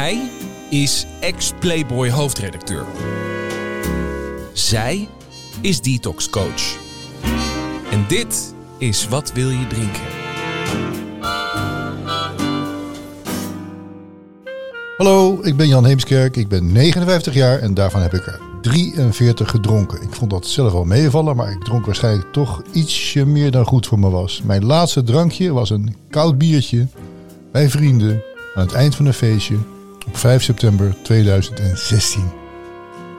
Hij is ex-Playboy hoofdredacteur. Zij is detox coach. En dit is Wat wil je drinken? Hallo, ik ben Jan Heemskerk. Ik ben 59 jaar en daarvan heb ik er 43 gedronken. Ik vond dat zelf wel meevallen, maar ik dronk waarschijnlijk toch ietsje meer dan goed voor me was. Mijn laatste drankje was een koud biertje bij vrienden aan het eind van een feestje op 5 september 2016.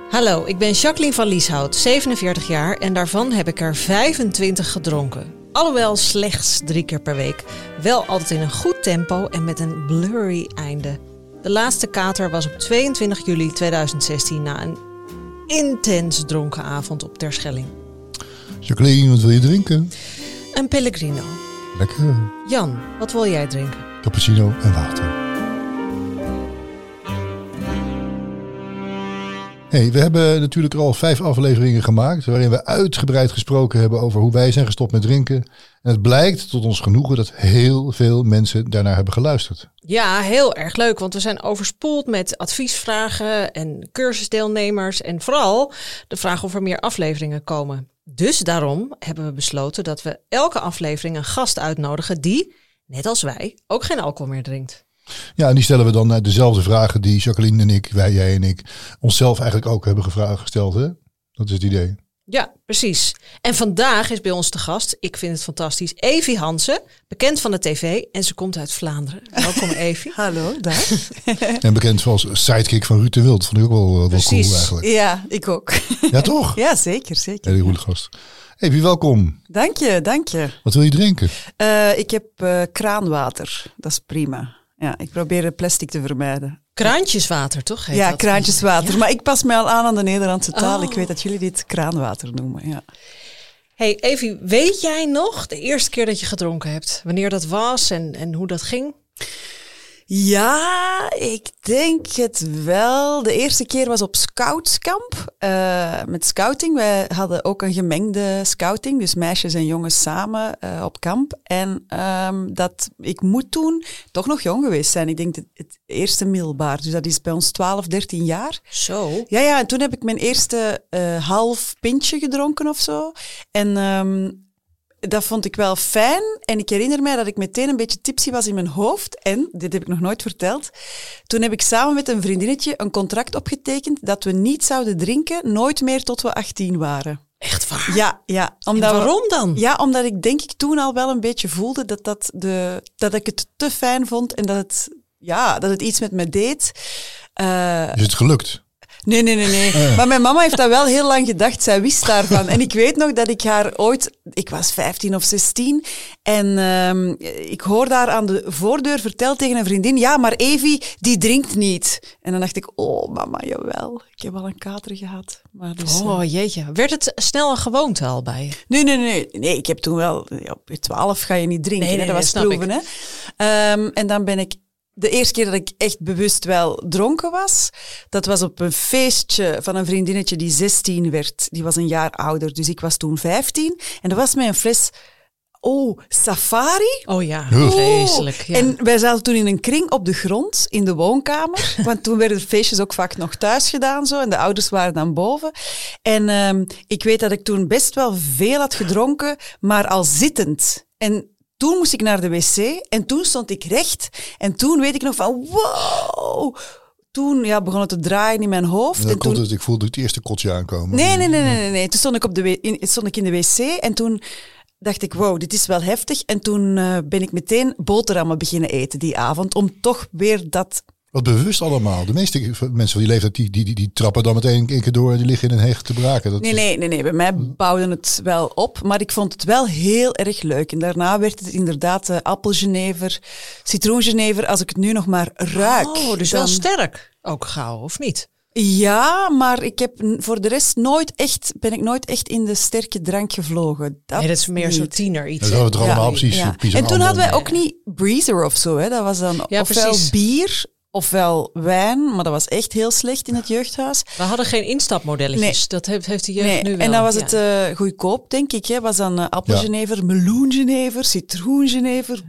Hallo, ik ben Jacqueline van Lieshout, 47 jaar en daarvan heb ik er 25 gedronken. Alhoewel slechts drie keer per week. Wel altijd in een goed tempo en met een blurry einde. De laatste kater was op 22 juli 2016 na een intens dronken avond op Terschelling. Jacqueline, wat wil je drinken? Een Pellegrino. Lekker. Jan, wat wil jij drinken? Cappuccino en water. Hey, we hebben natuurlijk al vijf afleveringen gemaakt waarin we uitgebreid gesproken hebben over hoe wij zijn gestopt met drinken. En het blijkt tot ons genoegen dat heel veel mensen daarnaar hebben geluisterd. Ja, heel erg leuk, want we zijn overspoeld met adviesvragen en cursusdeelnemers en vooral de vraag of er meer afleveringen komen. Dus daarom hebben we besloten dat we elke aflevering een gast uitnodigen die, net als wij, ook geen alcohol meer drinkt. Ja, en die stellen we dan dezelfde vragen die Jacqueline en ik, wij, jij en ik, onszelf eigenlijk ook hebben gevraagd, gesteld. Hè? Dat is het idee. Ja, precies. En vandaag is bij ons de gast, ik vind het fantastisch, Evie Hansen, bekend van de tv en ze komt uit Vlaanderen. Welkom Evie. Hallo, daar. en bekend als sidekick van Ruud de Wild, vond ik ook wel, wel cool eigenlijk. Ja, ik ook. Ja, toch? ja, zeker, zeker. Hele goede gast. Evie, welkom. Dank je, dank je. Wat wil je drinken? Uh, ik heb uh, kraanwater, dat is prima. Ja, ik probeer het plastic te vermijden. Kraantjeswater, toch? Heet ja, dat? kraantjeswater. Maar ik pas mij al aan aan de Nederlandse taal. Oh. Ik weet dat jullie dit kraanwater noemen. Ja. Hey Evie, weet jij nog de eerste keer dat je gedronken hebt? Wanneer dat was en, en hoe dat ging? Ja, ik denk het wel. De eerste keer was op scoutskamp uh, met scouting. Wij hadden ook een gemengde scouting, dus meisjes en jongens samen uh, op kamp. En um, dat, ik moet toen toch nog jong geweest zijn. Ik denk het, het, eerste middelbaar, dus dat is bij ons 12, 13 jaar. Zo? Ja, ja, en toen heb ik mijn eerste uh, half pintje gedronken of zo. En um, dat vond ik wel fijn. En ik herinner mij dat ik meteen een beetje tipsy was in mijn hoofd. En, dit heb ik nog nooit verteld, toen heb ik samen met een vriendinnetje een contract opgetekend dat we niet zouden drinken, nooit meer tot we 18 waren. Echt waar? Ja, ja. Omdat waarom dan? Ja, omdat ik denk ik toen al wel een beetje voelde dat, dat, de, dat ik het te fijn vond en dat het, ja, dat het iets met me deed. Uh, is het gelukt? Nee, nee, nee, nee. Maar mijn mama heeft dat wel heel lang gedacht. Zij wist daarvan. En ik weet nog dat ik haar ooit... Ik was 15 of 16. En um, ik hoor daar aan de voordeur verteld tegen een vriendin... Ja, maar Evie, die drinkt niet. En dan dacht ik... Oh, mama, jawel. Ik heb al een kater gehad. Maar dus, oh, jeetje. Werd het snel een gewoonte al bij je? Nee, nee, nee. Nee, ik heb toen wel... Op 12 ga je niet drinken. Nee, nee, dat was proeven, hè. Um, en dan ben ik de eerste keer dat ik echt bewust wel dronken was, dat was op een feestje van een vriendinnetje die 16 werd. Die was een jaar ouder, dus ik was toen 15. En dat was met een fles Oh, safari? Oh ja, vreselijk. Ja. En wij zaten toen in een kring op de grond in de woonkamer. want toen werden de feestjes ook vaak nog thuis gedaan zo. En de ouders waren dan boven. En um, ik weet dat ik toen best wel veel had gedronken, maar al zittend. En toen moest ik naar de wc en toen stond ik recht. En toen weet ik nog van, wow, toen ja, begon het te draaien in mijn hoofd. En, toen... het, ik voelde het eerste kotje aankomen. Nee, nee, nee, nee, nee, nee. Toen stond ik, op de in, stond ik in de wc en toen dacht ik, wow, dit is wel heftig. En toen uh, ben ik meteen boterhammen beginnen eten die avond, om toch weer dat wat bewust allemaal. De meeste mensen van die leeftijd, die, die, die, die trappen dan meteen een keer door en die liggen in een hecht te braken. Dat nee, nee, nee, nee. Bij mij bouwde het wel op, maar ik vond het wel heel erg leuk. En daarna werd het inderdaad uh, appelgenever, citroengenever, als ik het nu nog maar ruik. Oh, dus wel sterk ook gauw, of niet? Ja, maar ik heb voor de rest nooit echt, ben ik nooit echt in de sterke drank gevlogen. Dat nee, dat is meer zo'n tiener iets. Dat het allemaal precies. Ja. En toen hadden wij ook niet breezer of zo. Hè. Dat was dan ja, ofwel precies. bier ofwel wijn, maar dat was echt heel slecht in het jeugdhuis. We hadden geen instapmodelletjes. Nee. Dat heeft, heeft de jeugd nee. nu wel. En dan was het uh, goedkoop, denk ik. Hè. was dan uh, appelgenever, ja. meloengenever, citroengenever.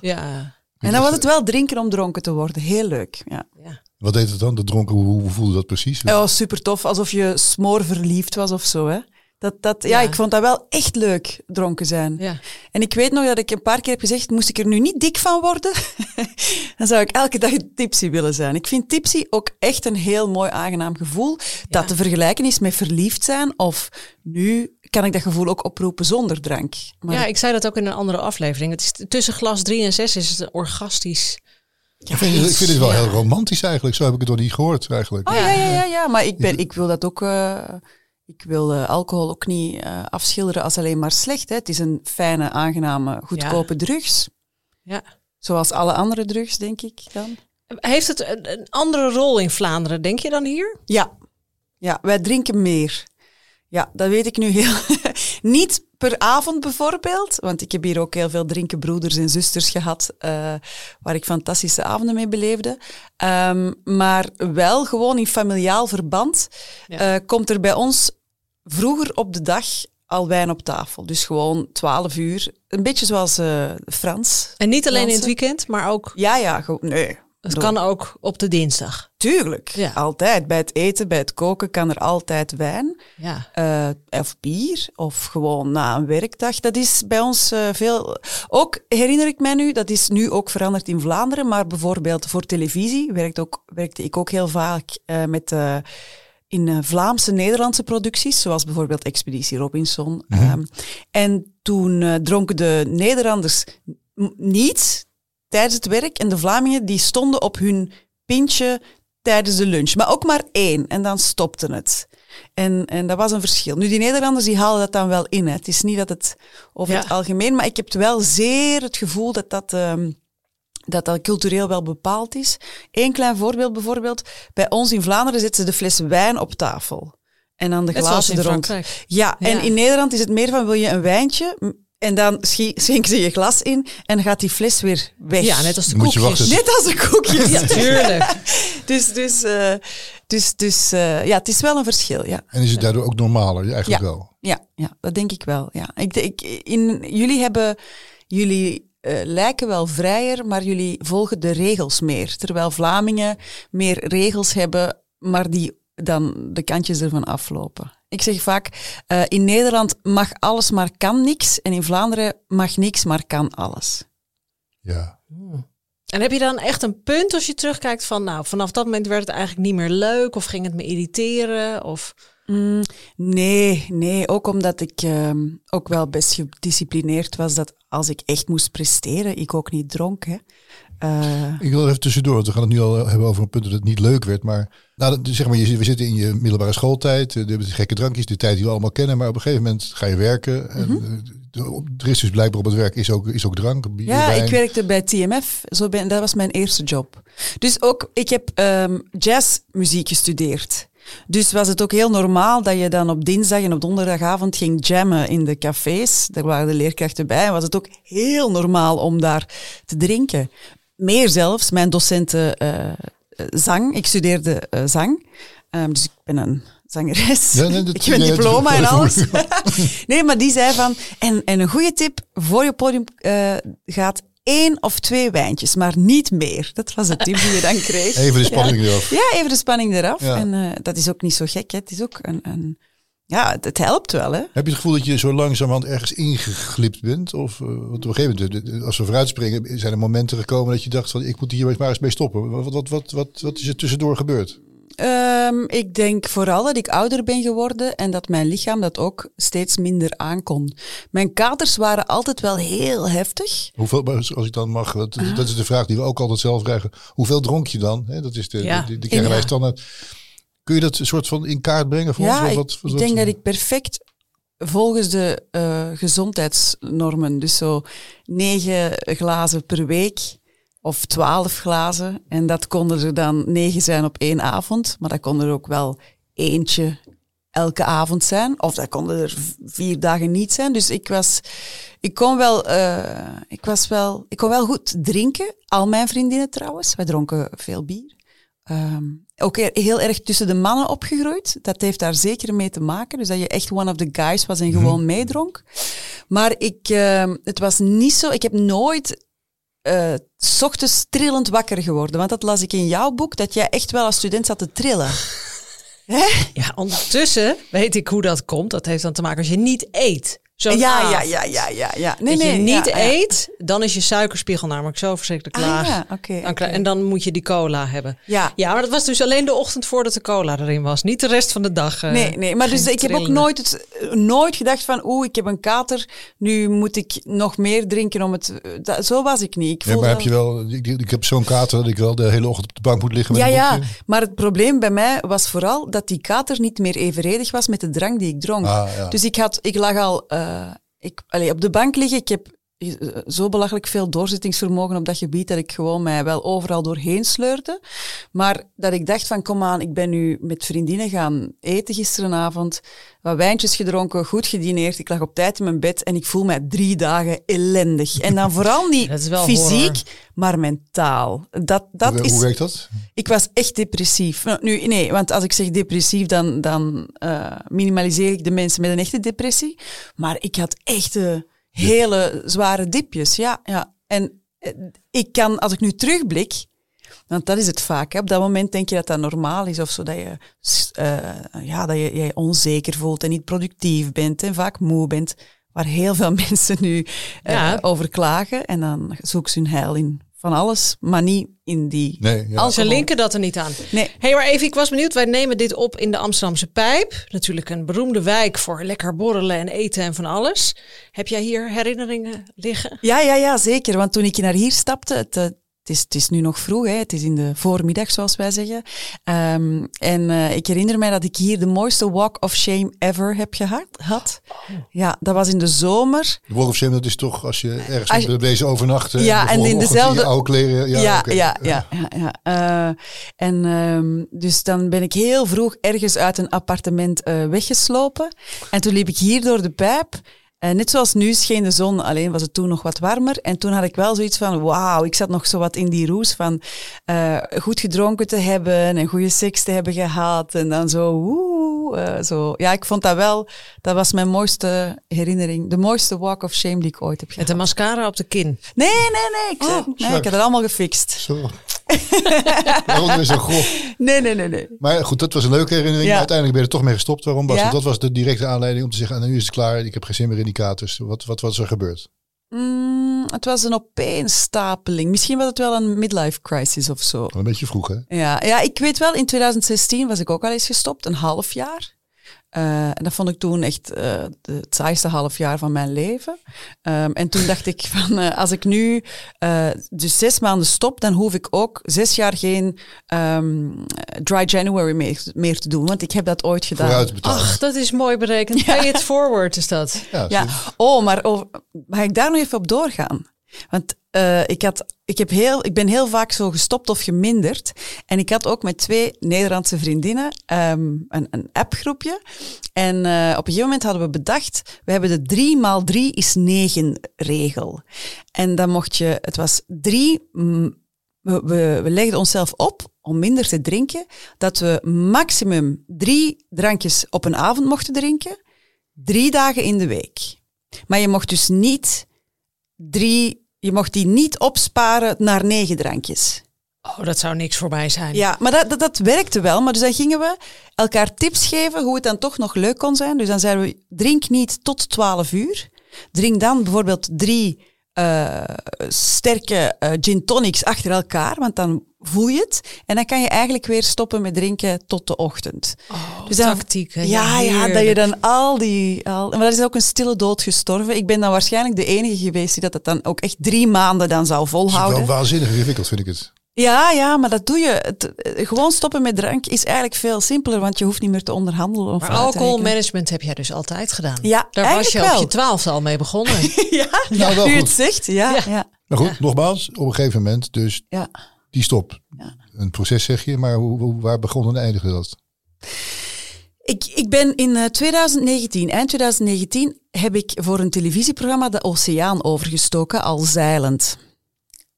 Ja. En dan was het wel drinken om dronken te worden. Heel leuk. Ja. Ja. Wat deed het dan? De dronken, hoe, voelde dat precies? Oh, super tof. Alsof je smoor verliefd was of zo. Hè? Dat, dat, ja, Ja. ik vond dat wel echt leuk, dronken zijn. Ja. En ik weet nog dat ik een paar keer heb gezegd, moest ik er nu niet dik van worden, dan zou ik elke dag tipsy willen zijn. Ik vind tipsy ook echt een heel mooi aangenaam gevoel. Dat te vergelijken is met verliefd zijn of nu kan ik dat gevoel ook oproepen zonder drank. Maar ja, ik zei dat ook in een andere aflevering. Het is tussen glas 3 en 6 is het een orgastisch. ik, vind, ik vind het wel Ja. heel romantisch eigenlijk. Zo heb ik het nog niet gehoord eigenlijk. Oh ja, ja, ja, ja. maar ik, ben, ik wil dat ook. eh, ik wil eh, alcohol ook niet eh, afschilderen als alleen maar slecht. Hè. Het is een fijne, aangename, goedkope drugs. Ja. Zoals alle andere drugs, denk ik dan. Heeft het een, een andere rol in Vlaanderen, denk je dan hier? Ja. ja, wij drinken meer. Ja, dat weet ik nu heel. Niet per avond bijvoorbeeld, want ik heb hier ook heel veel drinkenbroeders en zusters gehad, eh, waar ik fantastische avonden mee beleefde. Ehm, maar wel gewoon in familiaal verband Ja. eh, komt er bij ons vroeger op de dag al wijn op tafel. Dus gewoon 12 uur. Een beetje zoals eh, Frans. En niet alleen in het weekend, maar ook. Ja, ja, nee. Het kan ook op de dinsdag. Tuurlijk, Ja. altijd. Bij het eten, bij het koken kan er altijd wijn. Ja. eh, of bier, of gewoon na een werkdag. Dat is bij ons eh, veel... Ook herinner ik mij nu, dat is nu ook veranderd in Vlaanderen, maar bijvoorbeeld voor televisie werkte, ook, werkte ik ook heel vaak eh, met... eh, in Vlaamse, Nederlandse producties, zoals bijvoorbeeld Expeditie Robinson. Ehm, en toen dronken de Nederlanders n- niet tijdens het werk en de Vlamingen die stonden op hun pintje tijdens de lunch. Maar ook maar één en dan stopte het. En, en dat was een verschil. Nu, die Nederlanders die halen dat dan wel in. Hè. Het is niet dat het over Ja. het algemeen, maar ik heb wel zeer het gevoel dat dat, ehm, dat dat cultureel wel bepaald is. Eén klein voorbeeld bijvoorbeeld. Bij ons in Vlaanderen zetten ze de fles wijn op tafel. En dan de glazen er rond. Frankrijk. Ja, en in Nederland is het meer van, wil je een wijntje? En dan schenken ze je glas in en dan gaat die fles weer weg. Ja, net als de koekjes. Net als de koekjes. Ja, tuurlijk. Dus, dus, eh, dus, dus eh, ja, het is wel een verschil, ja. En is het daardoor ook normaler? Eigenlijk Ja. wel. Ja, ja, dat denk ik wel. Ja. Ik, ik, in, jullie hebben, jullie eh, lijken wel vrijer, maar jullie volgen de regels meer. Terwijl Vlamingen meer regels hebben, maar die dan de kantjes ervan aflopen. Ik zeg vaak, eh, in Nederland mag alles, maar kan niks. En in Vlaanderen mag niks, maar kan alles. Ja. En heb je dan echt een punt als je terugkijkt van, nou, vanaf dat moment werd het eigenlijk niet meer leuk of ging het me irriteren? Of Mm, nee, nee, ook omdat ik ehm, ook wel best gedisciplineerd was dat als ik echt moest presteren, ik ook niet dronk. Hè. Eh, Ik wil even tussendoor, want we gaan het nu al hebben over een punt dat het niet leuk werd. Maar, nou, zeg maar je, we zitten in je middelbare schooltijd, eh, de, de gekke drankjes, de tijd die we allemaal kennen. Maar op een gegeven moment ga je werken. En, Mhm. eh, de- er is dus blijkbaar op het werk is ook, is ook drank. bier, Ja, wijn. ik werkte bij TMF. Zo ben, dat was mijn eerste job. Dus ook, ik heb ehm, jazzmuziek gestudeerd. Dus was het ook heel normaal dat je dan op dinsdag en op donderdagavond ging jammen in de cafés. Daar waren de leerkrachten bij. En was het ook heel normaal om daar te drinken. Meer zelfs, mijn docenten eh, eh, zang. Ik studeerde eh, zang. Ehm, dus ik ben een zangeres. Nee, ik heb een diploma en alles. nee, maar die zei van... En, en een goede tip, voor je podium gaat één of twee wijntjes, maar niet meer. Dat was de tip die je dan kreeg. Even de spanning eraf. Ja, even de spanning eraf. Ja. En dat is ook niet zo gek. Hè. Het is ook een... een ja, het, het helpt wel, hè. Heb je het gevoel dat je zo langzamerhand ergens ingeglipt bent? Of uh, want op een gegeven moment, als we vooruitspringen, zijn er momenten gekomen dat je dacht van ik moet hier maar eens mee stoppen. Wat, wat, wat, wat, wat is er tussendoor gebeurd? Ehm, ik denk vooral dat ik ouder ben geworden en dat mijn lichaam dat ook steeds minder aankon. Mijn katers waren altijd wel heel heftig. Hoeveel, als ik dan mag, dat, dat is de vraag die we ook altijd zelf krijgen. Hoeveel dronk je dan? Dat is de, Ja. de, de, de Ja. standaard. Kun je dat een soort van in kaart brengen voor Ja, ons? ik, Wat- wat- ik denk dat ik perfect volgens de eh, gezondheidsnormen, dus zo negen glazen per week of twaalf glazen. En dat konden er dan negen zijn op één avond, maar dat kon er ook wel eentje elke avond zijn. Of dat konden er vier dagen niet zijn. Dus ik was, ik kon wel, eh, ik was wel, ik kon wel goed drinken. Al mijn vriendinnen trouwens. Wij dronken veel bier. Ehm, ook he- heel erg tussen de mannen opgegroeid. Dat heeft daar zeker mee te maken. Dus dat je echt one of the guys was en gewoon meedronk. Maar ik, ehm, het was niet zo. Ik heb nooit s ochtends trillend wakker geworden. Want dat las ik in jouw boek, dat jij echt wel als student zat te trillen. Hè? Ja, ondertussen weet ik hoe dat komt. Dat heeft dan te maken als je niet eet. Zo'n Ja, ja, ja, ja, ja, ja. Nee, dat nee, je niet ja, ja. eet, dan is je suikerspiegel namelijk zo verschrikkelijk Ah, laag. ja, oké, Dan En dan moet je die cola hebben. Ja. Ja, maar dat was dus alleen de ochtend voordat de cola erin was. Niet de rest van de dag. eh, Nee, nee, maar dus ik heb ook nooit, het, nooit gedacht van, oeh, ik heb een kater, nu moet ik nog meer drinken om het... Dat, zo was ik niet. Ik Ja, maar heb je wel, ik, ik heb zo'n kater dat ik wel de hele ochtend op de bank moet liggen met Ja, ja, maar het probleem bij mij was vooral dat die kater niet meer evenredig was met de drank die ik dronk. Ah, ja. Dus ik, had, ik lag al eh, ik, allee, op de bank liggen. Ik heb eh, zo belachelijk veel doorzettingsvermogen op dat gebied dat ik gewoon mij wel overal doorheen sleurde. Maar dat ik dacht van, kom aan, ik ben nu met vriendinnen gaan eten gisterenavond. Wat wijntjes gedronken, goed gedineerd. Ik lag op tijd in mijn bed en ik voel mij drie dagen ellendig. En dan vooral niet fysiek, horror. maar mentaal. Dat, dat hoe, is... hoe werkt dat? Ik was echt depressief. Nou, Nu, nee, want als ik zeg depressief, dan, dan eh, minimaliseer ik de mensen met een echte depressie. Maar ik had echt eh, hele zware dipjes, ja. ja. En eh, ik kan, als ik nu terugblik, want dat is het vaak. Hè. Op dat moment denk je dat dat normaal is of zo. Dat je eh, ja, dat je je onzeker voelt en niet productief bent en vaak moe bent. Waar heel veel mensen nu eh, Ja. over klagen. En dan zoeken ze hun heil in van alles, maar niet in die Nee, ja. Ze linken dat er niet aan. Nee. hey, maar even, ik was benieuwd. Wij nemen dit op in de Amsterdamse Pijp. Natuurlijk een beroemde wijk voor lekker borrelen en eten en van alles. Heb jij hier herinneringen liggen? Ja, ja, ja, zeker. Want toen ik naar hier stapte, het, eh, het, is, het is nu nog vroeg, hè. het is in de voormiddag, zoals wij zeggen. Ehm, en eh, ik herinner mij dat ik hier de mooiste walk of shame ever heb gehad. Had. Ja, dat was in de zomer. De Walk of Shame, dat is toch als je ergens Als je- deze overnachten. Ja, en in dezelfde- Je oude kleren. Ja, ja, ja, ja. ja. Eh, en ehm, dus dan ben ik heel vroeg ergens uit een appartement eh, weggeslopen. En toen liep ik hier door de pijp. En net zoals nu scheen de zon, alleen was het toen nog wat warmer. En toen had ik wel zoiets van, wauw, ik zat nog zo wat in die roes van eh, goed gedronken te hebben en goede seks te hebben gehad. En dan zo, woe, eh, zo. Ja, ik vond dat wel, dat was mijn mooiste herinnering. De mooiste walk of shame die ik ooit heb Met gehad. een mascara op de kin. Nee, nee, nee, ik, Oh, nee, ik had het allemaal gefixt. Zo. Waarom is zo grof? Nee, nee, nee, nee. Maar goed, dat was een leuke herinnering. Ja. Uiteindelijk ben je er toch mee gestopt. Waarom was Ja. Dat was de directe aanleiding om te zeggen, ah, nu is het klaar. Ik heb geen zin meer in die katers. Wat, wat was er gebeurd? Mm, het was een opeenstapeling. Misschien was het wel een midlife crisis of zo. Een beetje vroeg, hè? Ja, ja, ik weet wel, in 2016 was ik ook al eens gestopt, een half jaar. Eh, en dat vond ik toen echt eh, de, het saaiste half jaar van mijn leven. Ehm, en toen dacht ik van, eh, als ik nu eh, dus zes maanden stop, dan hoef ik ook zes jaar geen ehm, dry January meer, meer te doen. Want ik heb dat ooit gedaan. Ach, dat is mooi berekend. Pay it forward is dat. Ja, Ja, zo- oh, maar over, mag ik daar nog even op doorgaan? Want eh, ik, had, ik, heb heel, ik ben heel vaak zo gestopt of geminderd. En ik had ook met twee Nederlandse vriendinnen ehm, een, een appgroepje. En eh, op een gegeven moment hadden we bedacht, we hebben de 3 maal 3 is 9 regel. En dan mocht je, het was drie, mm, we, we, we legden onszelf op om minder te drinken, dat we maximum drie drankjes op een avond mochten drinken drie dagen in de week. Maar je mocht dus niet drie, je mocht die niet opsparen naar negen drankjes. Oh, dat zou niks voor mij zijn. Ja, maar dat, dat, dat werkte wel. Maar dus dan gingen we elkaar tips geven hoe het dan toch nog leuk kon zijn. Dus dan zeiden we, drink niet tot 12 uur. Drink dan bijvoorbeeld drie eh, sterke eh, gin tonics achter elkaar, want dan voel je het. En dan kan je eigenlijk weer stoppen met drinken tot de ochtend. Oh, Dus dan- tactiek. hè? Ja, ja, dat je dan al die... Al, maar dat is ook een stille dood gestorven. Ik ben dan waarschijnlijk de enige geweest die dat, dat dan ook echt drie maanden dan zou Dat is volhouden. wel waanzinnig ingewikkeld, vind ik het. Ja, ja, maar dat doe je. Het, eh, gewoon stoppen met drank is eigenlijk veel simpeler, want je hoeft niet meer te onderhandelen. Of Maar alcoholmanagement heb jij dus altijd gedaan. Ja, Daar was je op je twaalfde al mee begonnen. ja, Nou, wel nu goed. het zegt, ja. Ja. ja. Maar goed, nogmaals, op een gegeven moment dus ja. die stop. Ja. Een proces zeg je, maar hoe, hoe- waar begon en eindigde dat? Ik, ik ben in eh, 2019, eind 2019, heb ik voor een televisieprogramma de oceaan overgestoken, al zeilend.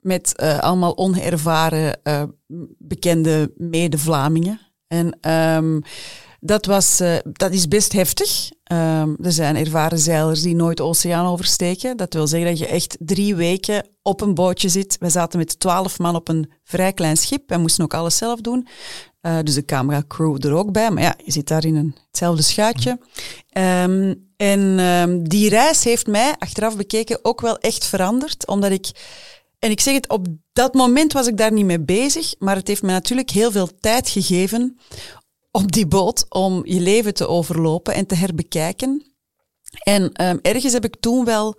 Met eh, allemaal onervaren, eh, bekende mede-Vlamingen. En ehm, dat, was, eh, dat is best heftig. Ehm, er zijn ervaren zeilers die nooit oceaan oversteken. Dat wil zeggen dat je echt drie weken op een bootje zit. We zaten met twaalf man op een vrij klein schip. We moesten ook alles zelf doen. Dus de cameracrew er ook bij. Maar ja, je zit daar in een, hetzelfde schuitje. Um, en die reis heeft mij, achteraf bekeken, ook wel echt veranderd. Omdat ik... En ik zeg het, op dat moment was ik daar niet mee bezig. Maar het heeft me natuurlijk heel veel tijd gegeven op die boot om je leven te overlopen en te herbekijken. En um, ergens heb ik toen wel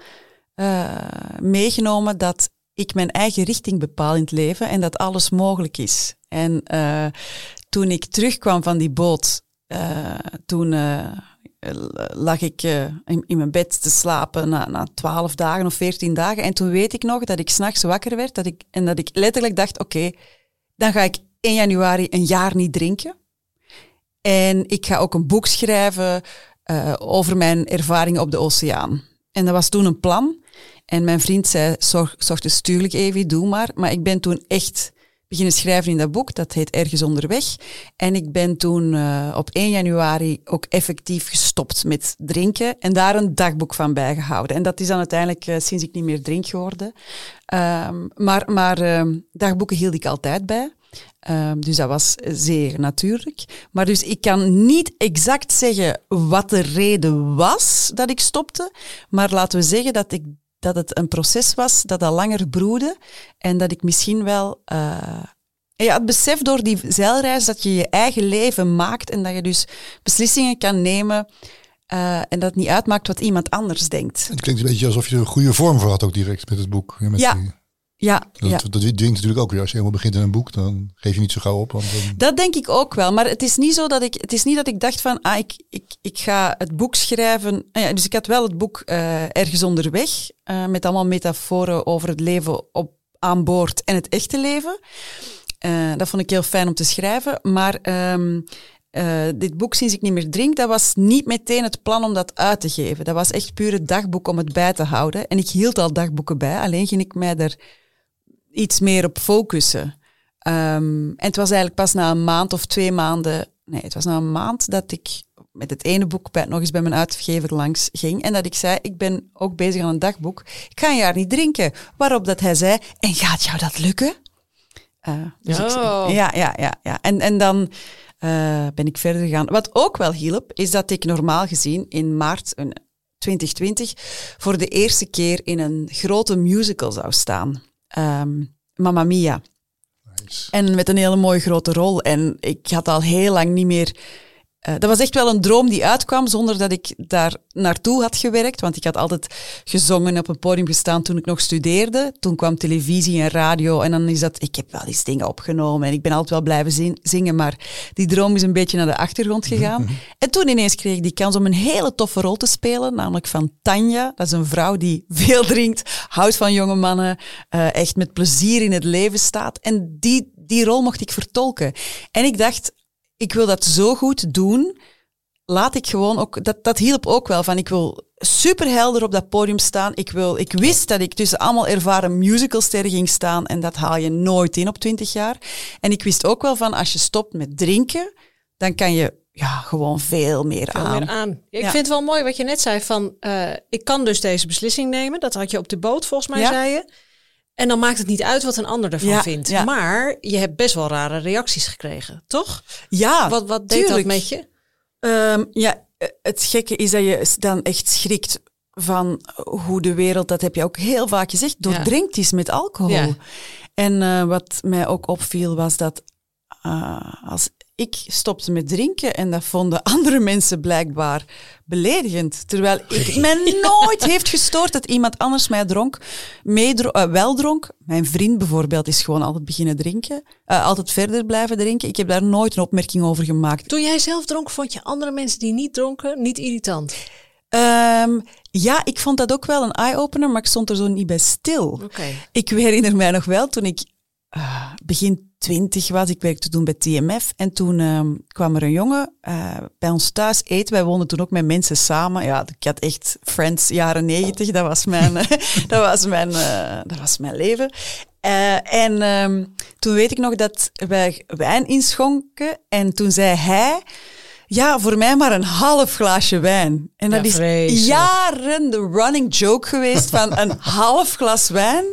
uh, meegenomen dat ik mijn eigen richting bepaal in het leven en dat alles mogelijk is. En uh, toen ik terugkwam van die boot, uh, toen lag ik in, in, mijn bed te slapen na, na 12 dagen of 14 dagen. En toen weet ik nog dat ik s'nachts wakker werd dat ik, en dat ik letterlijk dacht, oké, dan ga ik 1 januari een jaar niet drinken. En ik ga ook een boek schrijven uh, over mijn ervaringen op de oceaan. En dat was toen een plan. En mijn vriend zei, zorg, zorg dus Evie, doe maar. Maar ik ben toen echt beginnen schrijven in dat boek. Dat heet Ergens Onderweg. En ik ben toen uh, op 1 januari ook effectief gestopt met drinken. En daar een dagboek van bijgehouden. En dat is dan uiteindelijk uh, sinds ik niet meer drink geworden. Um, maar maar uh, dagboeken hield ik altijd bij. Um, dus dat was zeer natuurlijk. Maar dus ik kan niet exact zeggen wat de reden was dat ik stopte. Maar laten we zeggen dat, ik, dat het een proces was dat al langer broedde. En dat ik misschien wel... Uh, ja, het besef door die zeilreis dat je je eigen leven maakt en dat je dus beslissingen kan nemen uh, en dat het niet uitmaakt wat iemand anders denkt. Het klinkt een beetje alsof je er een goede vorm voor had ook direct met het boek. Met ja. Die... Ja, dat, ja. dat dwingt natuurlijk ook weer. Als je helemaal begint in een boek, dan geef je niet zo gauw op. Want dan... Dat denk ik ook wel. Maar het is niet zo dat ik, het is niet dat ik dacht van, ah, ik, ik, ik ga het boek schrijven. Ah ja, dus ik had wel het boek uh, ergens onderweg, uh, met allemaal metaforen over het leven op, aan boord en het echte leven. Uh, dat vond ik heel fijn om te schrijven. Maar um, uh, dit boek Sinds ik niet meer drink, dat was niet meteen het plan om dat uit te geven. Dat was echt puur het dagboek om het bij te houden. En ik hield al dagboeken bij, alleen ging ik mij er iets meer op focussen. Um, en het was eigenlijk pas na een maand of twee maanden, nee, het was na een maand dat ik met het ene boek bij, nog eens bij mijn uitgever langs ging en dat ik zei, ik ben ook bezig aan een dagboek, ik ga een jaar niet drinken. Waarop dat hij zei, en gaat jou dat lukken? Uh, dus oh. ik, ja, ja, ja, ja. En, en dan uh, ben ik verder gegaan. Wat ook wel hielp, is dat ik normaal gezien in maart 2020 voor de eerste keer in een grote musical zou staan um, Mamma Mia. Nice. En met een hele mooie grote rol. En ik had al heel lang niet meer uh, dat was echt wel een droom die uitkwam zonder dat ik daar naartoe had gewerkt. Want ik had altijd gezongen op een podium gestaan toen ik nog studeerde. Toen kwam televisie en radio en dan is dat... Ik heb wel eens dingen opgenomen en ik ben altijd wel blijven zingen. Maar die droom is een beetje naar de achtergrond gegaan. en toen ineens kreeg ik die kans om een hele toffe rol te spelen. Namelijk van Tanja. Dat is een vrouw die veel drinkt, houdt van jonge mannen. Uh, echt met plezier in het leven staat. En die, die rol mocht ik vertolken. En ik dacht ik wil dat zo goed doen. Laat ik gewoon ook, dat, dat hielp ook wel van, ik wil superhelder op dat podium staan. Ik, wil, ik wist dat ik tussen allemaal ervaren musicalsterren ging staan en dat haal je nooit in op twintig jaar. En ik wist ook wel van, als je stopt met drinken, dan kan je ja, gewoon veel meer veel aan. Meer aan. Ik Ja. vind het wel mooi wat je net zei van, uh, ik kan dus deze beslissing nemen. Dat had je op de boot volgens mij, Ja. zei je. En dan maakt het niet uit wat een ander ervan Ja, vindt. ja. Maar je hebt best wel rare reacties gekregen, toch? Ja, wat wat deed tuurlijk. dat met je? Ehm, ja, eh, het gekke is dat je dan echt schrikt van hoe de wereld, dat heb je ook heel vaak gezegd, doordrinkt is met alcohol. En eh, wat mij ook opviel was dat uh, als ik stopte met drinken en dat vonden andere mensen blijkbaar beledigend. Terwijl ik mij nooit heeft gestoord dat iemand anders mij dronk, meedro uh, wel dronk. Mijn vriend bijvoorbeeld is gewoon altijd beginnen drinken, uh, altijd verder blijven drinken. Ik heb daar nooit een opmerking over gemaakt. Toen jij zelf dronk, vond je andere mensen die niet dronken niet irritant? Um, ja, ik vond dat ook wel een eye-opener, maar ik stond er zo niet bij stil. Okay. Ik herinner mij nog wel toen ik uh, begin twintig was. Ik werkte toen bij TMF en toen um, kwam er een jongen uh, bij ons thuis eten. Wij woonden toen ook met mensen samen. Ja, ik had echt Friends jaren negentig. Dat was mijn, dat was mijn, uh, dat was mijn leven. En um, toen weet ik nog dat wij wijn inschonken en toen zei hij Ja, voor mij maar een half glaasje wijn. En dat Ja, is jaren de running joke geweest van een half glas wijn.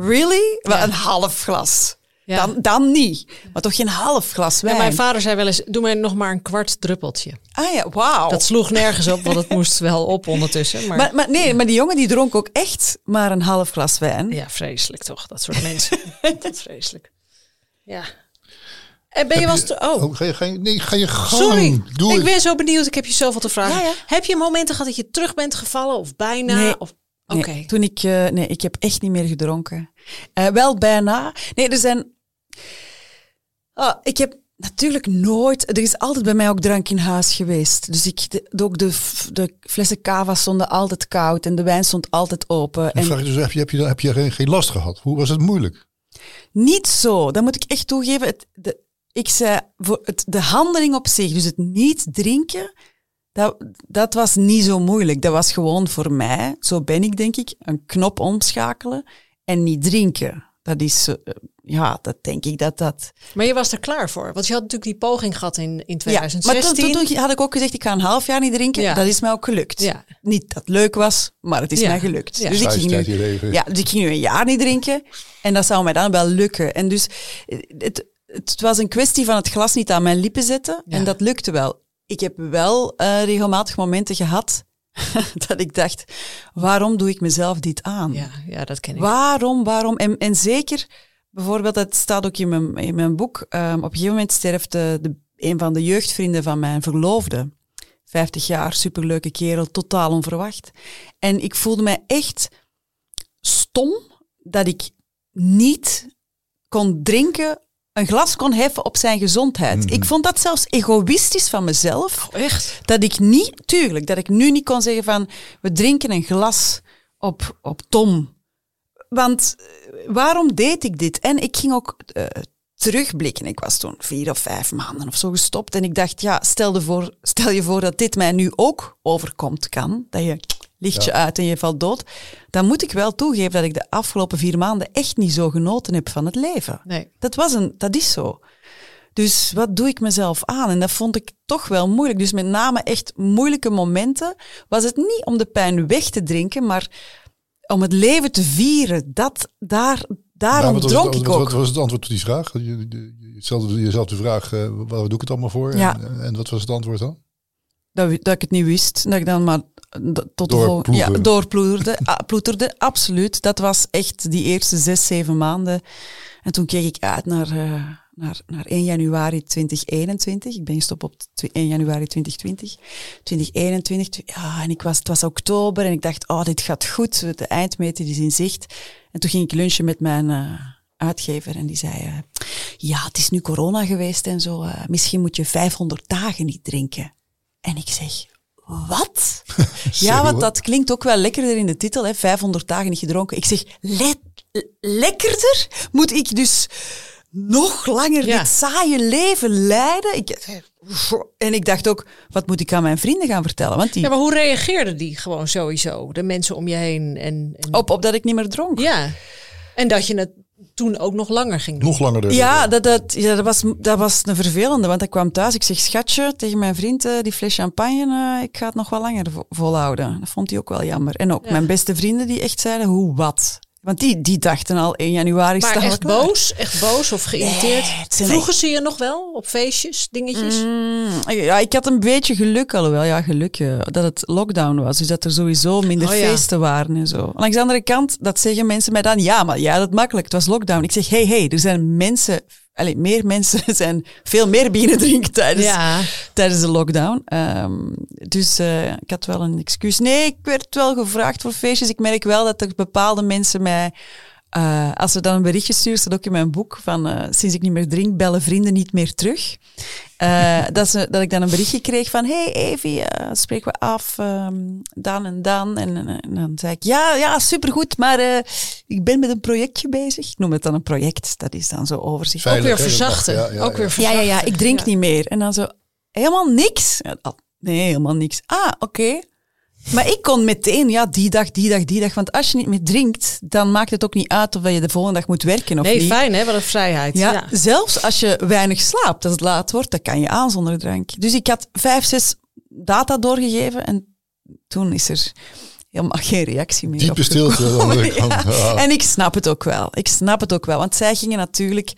Really? Wel, Ja. Een half glas. Ja. Dan, dan niet. Maar toch geen half glas Ja, wijn. mijn vader zei wel eens, doe mij nog maar een kwart druppeltje. ah ja, wauw. Dat sloeg nergens op, want het moest wel op ondertussen. Maar, Maar, maar nee, maar die jongen die dronk ook echt maar een half glas wijn. ja, vreselijk toch, dat soort mensen. dat is vreselijk. Ja. En ben je wel eens... Oh, Oh, ga je, ga je, nee, ga je gang. sorry. Doe ik het. ben zo benieuwd. Ik heb je zoveel te vragen. Ja, ja. Heb je momenten gehad dat je terug bent gevallen of bijna? Nee. Of... Nee, Oké. toen ik, eh, nee, ik heb echt niet meer gedronken. Eh, wel bijna. Nee, er zijn. Ah, ik heb natuurlijk nooit. Er is altijd bij mij ook drank in huis geweest. Dus ik, de, ook de, de flessen cava stonden altijd koud en de wijn stond altijd open. En vraag je dus, heb je, heb je, heb je geen, geen last gehad? Hoe was het moeilijk? niet zo. Dat moet ik echt toegeven. Het, de, ik zei voor het, de handeling op zich, dus het niet drinken. Dat, dat was niet zo moeilijk. Dat was gewoon voor mij, zo ben ik denk ik, een knop omschakelen en niet drinken. Dat is, eh, ja, dat denk ik dat dat... Maar je was er klaar voor. Want je had natuurlijk die poging gehad in, in Ja, maar 2016. toen, toen had ik ook gezegd, ik ga een half jaar niet drinken. Ja. Dat is mij ook gelukt. Ja. Niet dat het leuk was, maar het is Ja. mij gelukt. Ja. Dus, ik ging nu, ja, dus ik ging nu een jaar niet drinken. En dat zou mij dan wel lukken. En dus eh, het, het was een kwestie van het glas niet aan mijn lippen zetten. Ja. En dat lukte wel. Ik heb wel eh, regelmatig momenten gehad dat ik dacht, waarom doe ik mezelf dit aan? ja, ja, dat ken ik. Waarom, waarom? En, en zeker, bijvoorbeeld, dat staat ook in mijn, in mijn boek, ehm, op een gegeven moment sterft de, de, een van de jeugdvrienden van mijn verloofde. 50 jaar, superleuke kerel, totaal onverwacht. En ik voelde mij echt stom dat ik niet kon drinken, een glas kon heffen op zijn gezondheid. Ik vond dat zelfs egoïstisch van mezelf. Echt? Dat ik niet, tuurlijk, dat ik nu niet kon zeggen van we drinken een glas op, op Tom. Want eh, waarom deed ik dit? En ik ging ook eh, terugblikken. Ik was toen vier of vijf maanden of zo gestopt. En ik dacht, ja, stel, voor, stel je voor dat dit mij nu ook overkomt kan. Dat je lichtje uit en je valt dood. Dan moet ik wel toegeven dat ik de afgelopen vier maanden echt niet zo genoten heb van het leven. Nee. Dat, was een, dat is zo. Dus wat doe ik mezelf aan? En dat vond ik toch wel moeilijk. Dus met name echt moeilijke momenten was het niet om de pijn weg te drinken, maar om het leven te vieren. Dat, daar, daarom was dronk het, ik ook. Wat was het antwoord op die vraag? Je, je, je stelde jezelf de vraag, eh, waar doe ik het allemaal voor? Ja. En, en wat was het antwoord dan? Dat, dat ik het niet wist. Dat ik dan maar d- tot de Doorploeteren. volgende... Ja, doorploeterde. ah, ploeterde, absoluut. Dat was echt die eerste zes, zeven maanden. En toen keek ik uit naar, eh, naar, naar 1 januari 2021. Ik ben gestopt op tw- 1 januari 2020. 2021, tw- ja, en ik was, het was oktober en ik dacht, oh, dit gaat goed. De eindmeter is in zicht. En toen ging ik lunchen met mijn eh, uitgever en die zei, eh, ja, het is nu corona geweest en zo. eh, misschien moet je 500 dagen niet drinken. En ik zeg, wat? ja, want dat klinkt ook wel lekkerder in de titel, hè? 500 dagen niet gedronken. Ik zeg, le- lekkerder? Moet ik dus nog langer Ja. dit saaie leven leiden? Ik, en ik dacht ook, wat moet ik aan mijn vrienden gaan vertellen? Want die, Ja, maar hoe reageerden die gewoon sowieso? De mensen om je heen en... en op, op dat ik niet meer dronk. Ja. En dat je het toen ook nog langer ging doen. Nog langer. de- Ja, dat, dat, ja dat, was, dat was een vervelende, want ik kwam thuis. Ik zeg, schatje, tegen mijn vriend, eh, die fles champagne, eh, ik ga het nog wel langer vo- volhouden. Dat vond hij ook wel jammer. En ook Ja. mijn beste vrienden die echt zeiden, hoe, wat? Want die, die dachten al, 1 januari Maar echt boos? Echt boos of geïrriteerd? Nee, Vroegen ze je nog wel op feestjes, dingetjes? Mm, ja, ik had een beetje geluk, alhoewel, ja, geluk, eh, dat het lockdown was. Dus dat er sowieso minder Oh ja. feesten waren en zo. Langs de andere kant, dat zeggen mensen mij dan, ja, maar ja, dat makkelijk, het was lockdown. Ik zeg, hey, hey, er zijn mensen, allez, meer mensen zijn veel meer beginnen drinken tijdens, Ja. tijdens de lockdown. Ehm, dus eh, ik had wel een excuus. Nee, ik werd wel gevraagd voor feestjes. Ik merk wel dat er bepaalde mensen mij... eh, als ze dan een berichtje sturen, staat ook in mijn boek van eh, sinds ik niet meer drink, bellen vrienden niet meer terug. Eh, dat, ze, dat ik dan een berichtje kreeg van hey Evie, spreken we af ehm, dan en dan. En, en, en dan zei ik ja, ja, supergoed, maar eh, ik ben met een projectje bezig. Ik noem het dan een project, dat is dan zo overzicht. Ook weer verzachten. ja, ja, ook ja. weer Ja, verzachten. ja, ja, ik drink Ja. niet meer. En dan zo, helemaal niks? Oh, Nee, helemaal niks. Ah, oké. Maar ik kon meteen, ja, die dag, die dag, die dag. Want als je niet meer drinkt, dan maakt het ook niet uit of je de volgende dag moet werken of Nee, niet. fijn hè, wat een vrijheid. Ja, Ja. zelfs als je weinig slaapt, als het laat wordt, dan kan je aan zonder drank. Dus ik had vijf, zes data doorgegeven en toen is er helemaal geen reactie meer Diepe stilte. Dan Ja. En ik snap het ook wel. Ik snap het ook wel. Want zij gingen natuurlijk...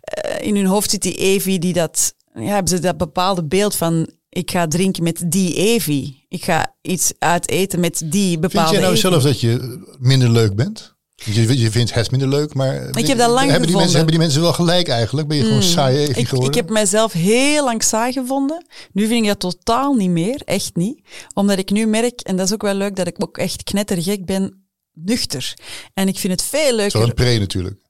eh, in hun hoofd zit die Evie die dat... Ja, hebben ze dat bepaalde beeld van... Ik ga drinken met die Evie. Ik ga iets uiteten met die bepaalde Vind jij nou zelf dat je minder leuk bent? Je, je vindt het minder leuk, maar Ik heb dat lang hebben die, mensen, hebben die mensen wel gelijk eigenlijk? Ben je gewoon saai even Ik, geworden? ik heb mijzelf heel lang saai gevonden. Nu vind ik dat totaal niet meer, echt niet. Omdat ik nu merk, en dat is ook wel leuk, dat ik ook echt knettergek ben, nuchter. En ik vind het veel leuker... een pre natuurlijk.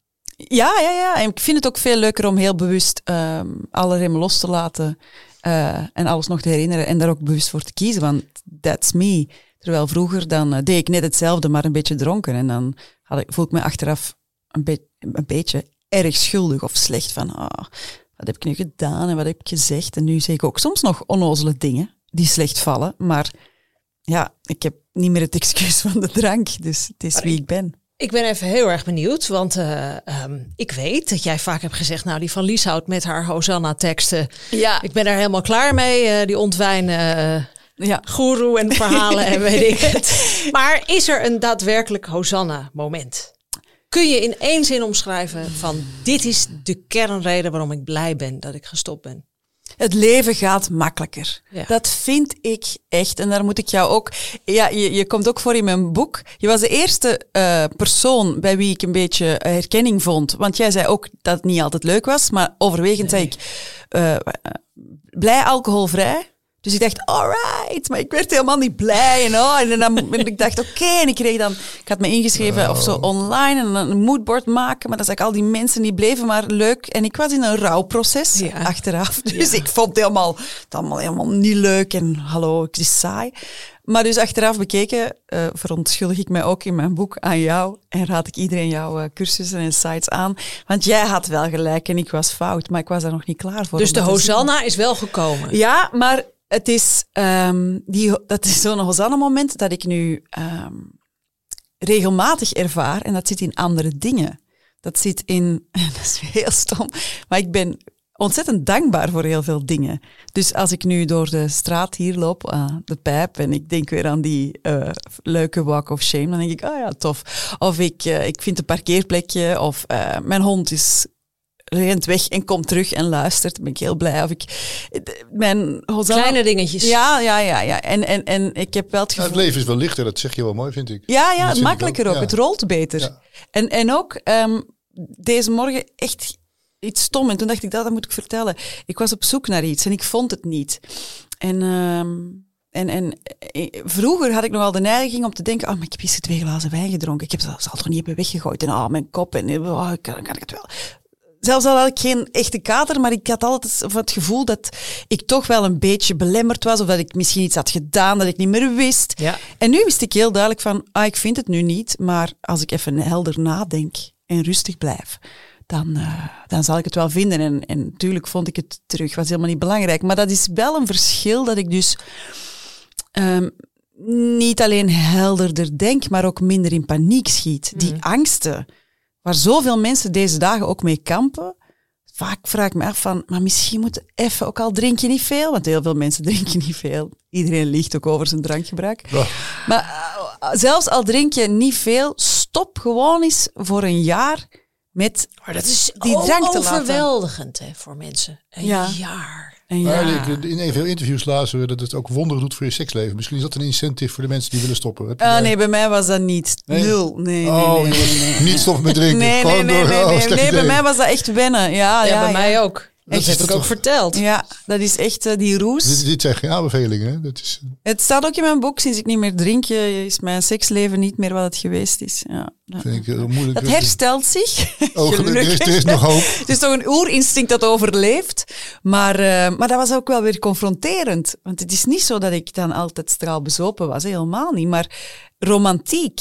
Ja, ja, ja. En ik vind het ook veel leuker om heel bewust ehm, alle remmen los te laten eh, en alles nog te herinneren en daar ook bewust voor te kiezen, want that's me. Terwijl vroeger dan eh, deed ik net hetzelfde, maar een beetje dronken en dan had ik, voel ik me achteraf een, be- een beetje erg schuldig of slecht van ah, wat heb ik nu gedaan en wat heb ik gezegd. En nu zeg ik ook soms nog onnozele dingen die slecht vallen, maar ja, ik heb niet meer het excuus van de drank, dus het is wie ik ben. Ik ben even heel erg benieuwd, want eh, ehm, ik weet dat jij vaak hebt gezegd, nou die van Lieshout met haar Hosanna-teksten, Ja, ik ben daar helemaal klaar mee, eh, die ontwijnen eh ja. goeroe en verhalen en weet ik het. Maar is er een daadwerkelijk Hosanna-moment? Kun je in één zin omschrijven van dit is de kernreden waarom ik blij ben dat ik gestopt ben? Het leven gaat makkelijker. Ja. Dat vind ik echt. En daar moet ik jou ook. Ja, je, je komt ook voor in mijn boek. Je was de eerste eh, persoon bij wie ik een beetje eh, herkenning vond. Want jij zei ook dat het niet altijd leuk was. Maar overwegend zei ik eh, blij alcoholvrij. Dus ik dacht, alright, maar ik werd helemaal niet blij. En, oh, en dan en ik dacht, oké, en ik kreeg dan, ik had me ingeschreven of zo online en dan een moodboard maken. Maar dan zag ik al die mensen die bleven maar leuk. En ik was in een rouwproces Ja. achteraf. Dus ik vond het helemaal, het allemaal helemaal niet leuk. En hallo, het is saai. Maar dus achteraf bekeken, eh, verontschuldig ik mij ook in mijn boek aan jou. En raad ik iedereen jouw eh, cursussen en sites aan. Want jij had wel gelijk en ik was fout. Maar ik was daar nog niet klaar voor. Dus de. Hosanna is wel gekomen. Ja, maar het is, ehm, die, dat is zo'n Hosanna-moment dat ik nu ehm, regelmatig ervaar. En dat zit in andere dingen. Dat zit in, dat is heel stom, maar ik ben ontzettend dankbaar voor heel veel dingen. Dus als ik nu door de straat hier loop, ah, de pijp, en ik denk weer aan die eh, leuke walk of shame, dan denk ik, ah ja, tof. Of ik, eh, ik vind een parkeerplekje, of mijn hond is rent weg en komt terug en luistert. Dan ben ik heel blij. Of ik, mijn Hosanna... Kleine dingetjes. Ja, ja, ja. ja. En, en, en ik heb wel het Ja, gevoel... het leven is wel lichter, dat zeg je wel mooi, vind ik. Ja, ja, Dat makkelijker ook. ja. Het rolt beter. Ja. En, en ook ehm, deze morgen echt iets stom. En toen dacht ik, dat, dat moet ik vertellen. Ik was op zoek naar iets en ik vond het niet. En, ehm, en, en eh, vroeger had ik nogal de neiging om te denken, oh, maar ik heb gisteren twee glazen wijn gedronken. Ik heb ze zal toch niet hebben weggegooid. En oh, mijn kop. En oh, kan, kan ik het wel. Zelfs al had ik geen echte kater, maar ik had altijd het gevoel dat ik toch wel een beetje belemmerd was. Of dat ik misschien iets had gedaan dat ik niet meer wist. Ja. En nu wist ik heel duidelijk van, ah, ik vind het nu niet, maar als ik even helder nadenk en rustig blijf, dan, eh, dan zal ik het wel vinden. En, en natuurlijk vond ik het terug, was helemaal niet belangrijk. Maar dat is wel een verschil dat ik dus ehm, niet alleen helderder denk, maar ook minder in paniek schiet. Die angsten, waar zoveel mensen deze dagen ook mee kampen, vaak vraag ik me af van, maar misschien moet even, ook al drink je niet veel, want heel veel mensen drinken niet veel. Iedereen liegt ook over zijn drankgebruik. Ja. Maar eh, zelfs al drink je niet veel, stop gewoon eens voor een jaar met Maar dat is die drank te laten. overweldigend hè, voor mensen. Een Ja. jaar. Maar jaar. ik- in een veel interviews lazen we dat het ook wonderen doet voor je seksleven. Misschien is dat een incentive voor de mensen die willen stoppen. Heb je Ah, daar- nee, bij mij was dat niet. Nee? Nul. Nee, nee, Oh, nee, nee, nee. niet stoppen met drinken. Nee, nee, Gewoon nee, door, nee, oh, nee, slecht nee, bij mij was dat echt wennen. Ja, Ja, ja, bij ja. mij ook. Dat heb ik toch- ook verteld. Ja, dat is echt eh, die roes. Dit, dit zijn geen aanbevelingen. Hè? Dat is, Het staat ook in mijn boek, sinds ik niet meer drink, eh, is mijn seksleven niet meer wat het geweest is. Ja. Ja. vind ik heel moeilijk. Het herstelt zich. Oh, gelukkig. Er is, er is nog hoop. Het is toch een oerinstinct dat overleeft. Maar, eh, maar dat was ook wel weer confronterend. Want het is niet zo dat ik dan altijd straalbezopen was. Helemaal niet. Maar romantiek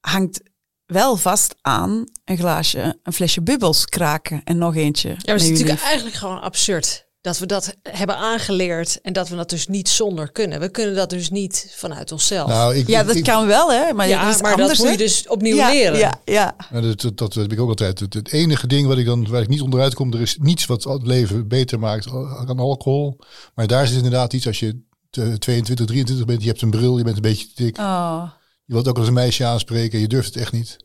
hangt wel vast aan een glaasje, een flesje bubbels kraken en nog eentje. Ja, maar het is natuurlijk lief. eigenlijk gewoon absurd. Dat we dat hebben aangeleerd en dat we dat dus niet zonder kunnen. We kunnen dat dus niet vanuit onszelf. Nou, ik, Ja, ik- dat ik- kan wel, hè? Maar, ja, dat is maar anders, dat moet je dus opnieuw ja, leren. Ja, ja. Dat, dat, dat heb ik ook altijd. Het, het enige ding wat ik dan, waar ik niet onderuit kom, er is niets wat het leven beter maakt dan alcohol. Maar daar zit inderdaad iets als je te- 22, 23 bent, je hebt een bril, je bent een beetje te dik. Oh. Je wilt ook als een meisje aanspreken, je durft het echt niet.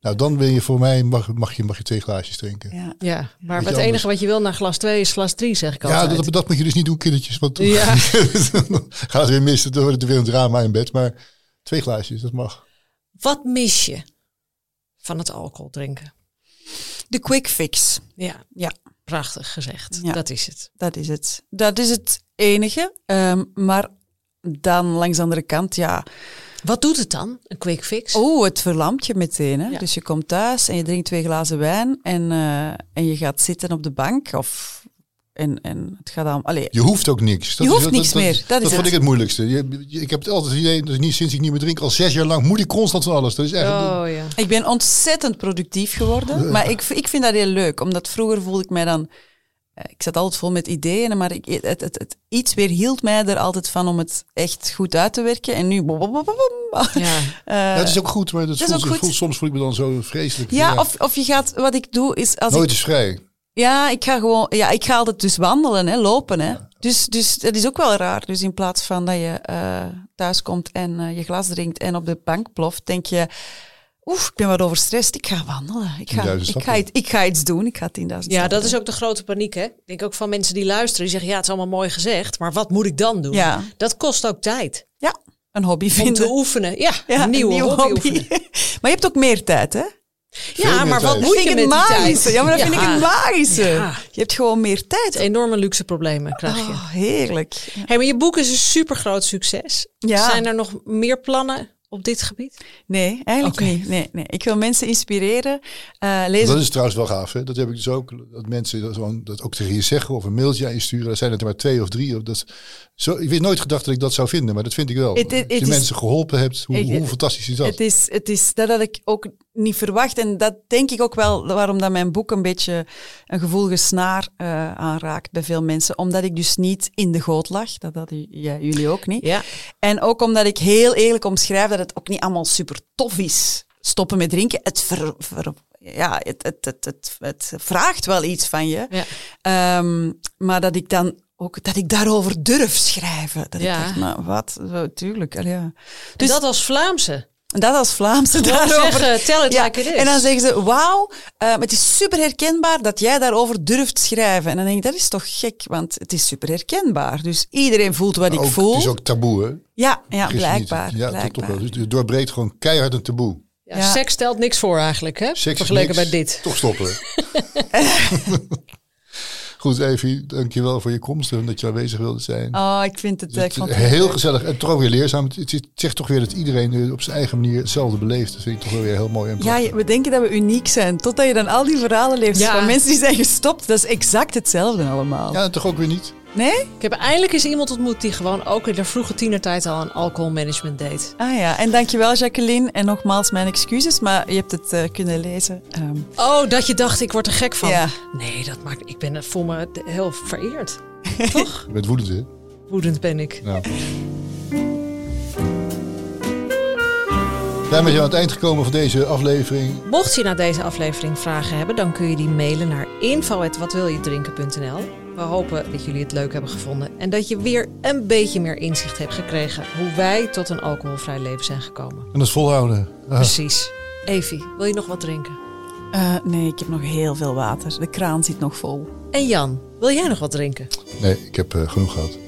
Nou, dan ben je voor mij, mag, mag, je, mag je twee glaasjes drinken. Ja, Ja. Ja, maar het anders. enige wat je wil naar glas 2 is glas 3, zeg ik altijd. dat, dat moet je dus niet doen, kindertjes. Want Ja. dan gaat het weer mis, dan wordt het weer een drama in bed. Maar twee glaasjes, dat mag. Wat mis je van het alcohol drinken? De quick fix. Ja, Ja, prachtig gezegd. Ja. Dat is het. dat is het. Dat is het enige. Ehm, maar dan langs de andere kant, ja. Wat doet het dan, een quick fix? Oh, het verlamt je meteen. Hè? Ja. Dus je komt thuis en je drinkt twee glazen wijn en, eh, en je gaat zitten op de bank. Of, en, en het gaat dan... Allee, Je hoeft ook niks. Je hoeft niks meer, dat is vond het. ik het moeilijkste. Je, je- ik heb het altijd het idee, dus niet sinds ik niet meer drink, al zes jaar lang moet ik constant van alles. Dat is echt. Oh ja. Ik ben ontzettend productief geworden. Maar ik, ik vind dat heel leuk. Omdat vroeger voelde ik mij dan... eh, Ik zat altijd vol met ideeën, maar ik, het, het, het, iets weer hield mij er altijd van om het echt goed uit te werken. En nu... ja. Eh, Ja, het is ook goed, maar dat voelt, ook goed. voelt- soms voel ik me dan zo vreselijk. ja, Of, of je gaat... Wat ik doe is... Als ik, Nooit is vrij. Ja, ik ga gewoon, ja, ik ga altijd dus wandelen, hè, lopen. Hè. Dus, dus dat is ook wel raar. Dus in plaats van dat je eh thuis komt en eh, je glas drinkt en op de bank ploft, denk je, oef, ik ben wat overstrest, ik ga wandelen. Ik ga, 10.000 ik ga, iets- ik ga iets doen, ik ga 10.000 ja, stappen dat is ook de grote paniek. Hè? Ik denk ook van mensen die luisteren, die zeggen ja, het is allemaal mooi gezegd, maar wat moet ik dan doen? Ja. Dat kost ook tijd Ja, een hobby om vinden. te oefenen. Ja, ja, een nieuwe, hobby, oefenen. maar je hebt ook meer tijd, hè? Veel Ja, meer maar wat tijd. moet vind je ik met magische. tijd? Ja, maar dat vind ik een magische. Ja. Je hebt gewoon meer tijd. Enorme luxe problemen krijg je. Oh, heerlijk. Hey, maar je boek is een super groot succes. Ja. Zijn er nog meer plannen op dit gebied? Nee, eigenlijk niet. Nee, nee. Ik wil mensen inspireren. Eh lees Dat is trouwens wel gaaf. Hè? Dat heb ik dus ook. Dat mensen dat, gewoon, dat ook tegen je zeggen of een mailtje aan je sturen. Dat zijn het er maar twee of drie. Of dat, zo, ik weet nooit gedacht dat ik dat zou vinden, maar dat vind ik wel. Het- het- Als je is- mensen geholpen hebt, hoe, hoe fantastisch is dat? Het is, het is, dat had ik ook niet verwacht. En dat denk ik ook wel waarom dat mijn boek een beetje een gevoelige snaar eh, aanraakt bij veel mensen. Omdat ik dus niet in de goot lag. Dat hadden ja, jullie ook niet. Ja. En ook omdat ik heel eerlijk omschrijf dat het ook niet allemaal super tof is. Stoppen met drinken. Het, ver, ver- ja, het, het, het, het, het vraagt wel iets van je. Ja. Ehm, maar dat ik dan ook dat ik daarover durf schrijven. Dat Ja. ik dacht, maar wat? Zo, tuurlijk. allee, ja. Dus dat als Vlaamse. Dat als Vlaamse Gewoon daarover. zeggen, tell it like it is. En dan zeggen ze, wauw, eh, maar het is super herkenbaar dat jij daarover durft schrijven. En dan denk ik, dat is toch gek, want het is super herkenbaar. Dus iedereen voelt wat ik ook, voel. Het is ook taboe, hè? Ja, ja Vergis je niet. blijkbaar. Ja, blijkbaar. toch wel. Dus het doorbreekt gewoon keihard een taboe. Ja, Ja. Seks stelt niks voor eigenlijk, hè? Seks Vergeleken niks, bij dit. Toch stoppen. Goed, Evie, dankjewel voor je komst en dat je aanwezig wilde zijn. Oh, ik vind het, eh, ik Het vond is het heel gezellig en toch ook weer leerzaam. Het, zegt toch weer dat iedereen eh, op zijn eigen manier hetzelfde beleeft. Dat vind ik toch wel weer heel mooi en Ja, prachtig. je- we denken dat we uniek zijn, totdat je dan al die verhalen leest Ja. van mensen die zijn gestopt. Dat is exact hetzelfde allemaal. Ja, toch ook weer niet. Nee? Ik heb eindelijk eens iemand ontmoet die gewoon ook in de vroege tienertijd al een alcoholmanagement deed. Ah ja, en dankjewel Jacqueline. En nogmaals mijn excuses, maar je hebt het eh, kunnen lezen. Ehm, Oh, dat je dacht, ik word er gek van. Ja. Nee, dat maakt, ik ben, voel me heel vereerd. Je bent woedend, hè? Woedend ben ik. Nou. Daarmee zijn we aan het eind gekomen van deze aflevering. Mocht je na deze aflevering vragen hebben, dan kun je die mailen naar info.watwiljedrinken.nl. We hopen dat jullie het leuk hebben gevonden en dat je weer een beetje meer inzicht hebt gekregen hoe wij tot een alcoholvrij leven zijn gekomen. En dat volhouden. Ah, Precies. Evie, wil je nog wat drinken? eh, nee, ik heb nog heel veel water. De kraan zit nog vol. En Jan, wil jij nog wat drinken? nee, ik heb eh, genoeg gehad.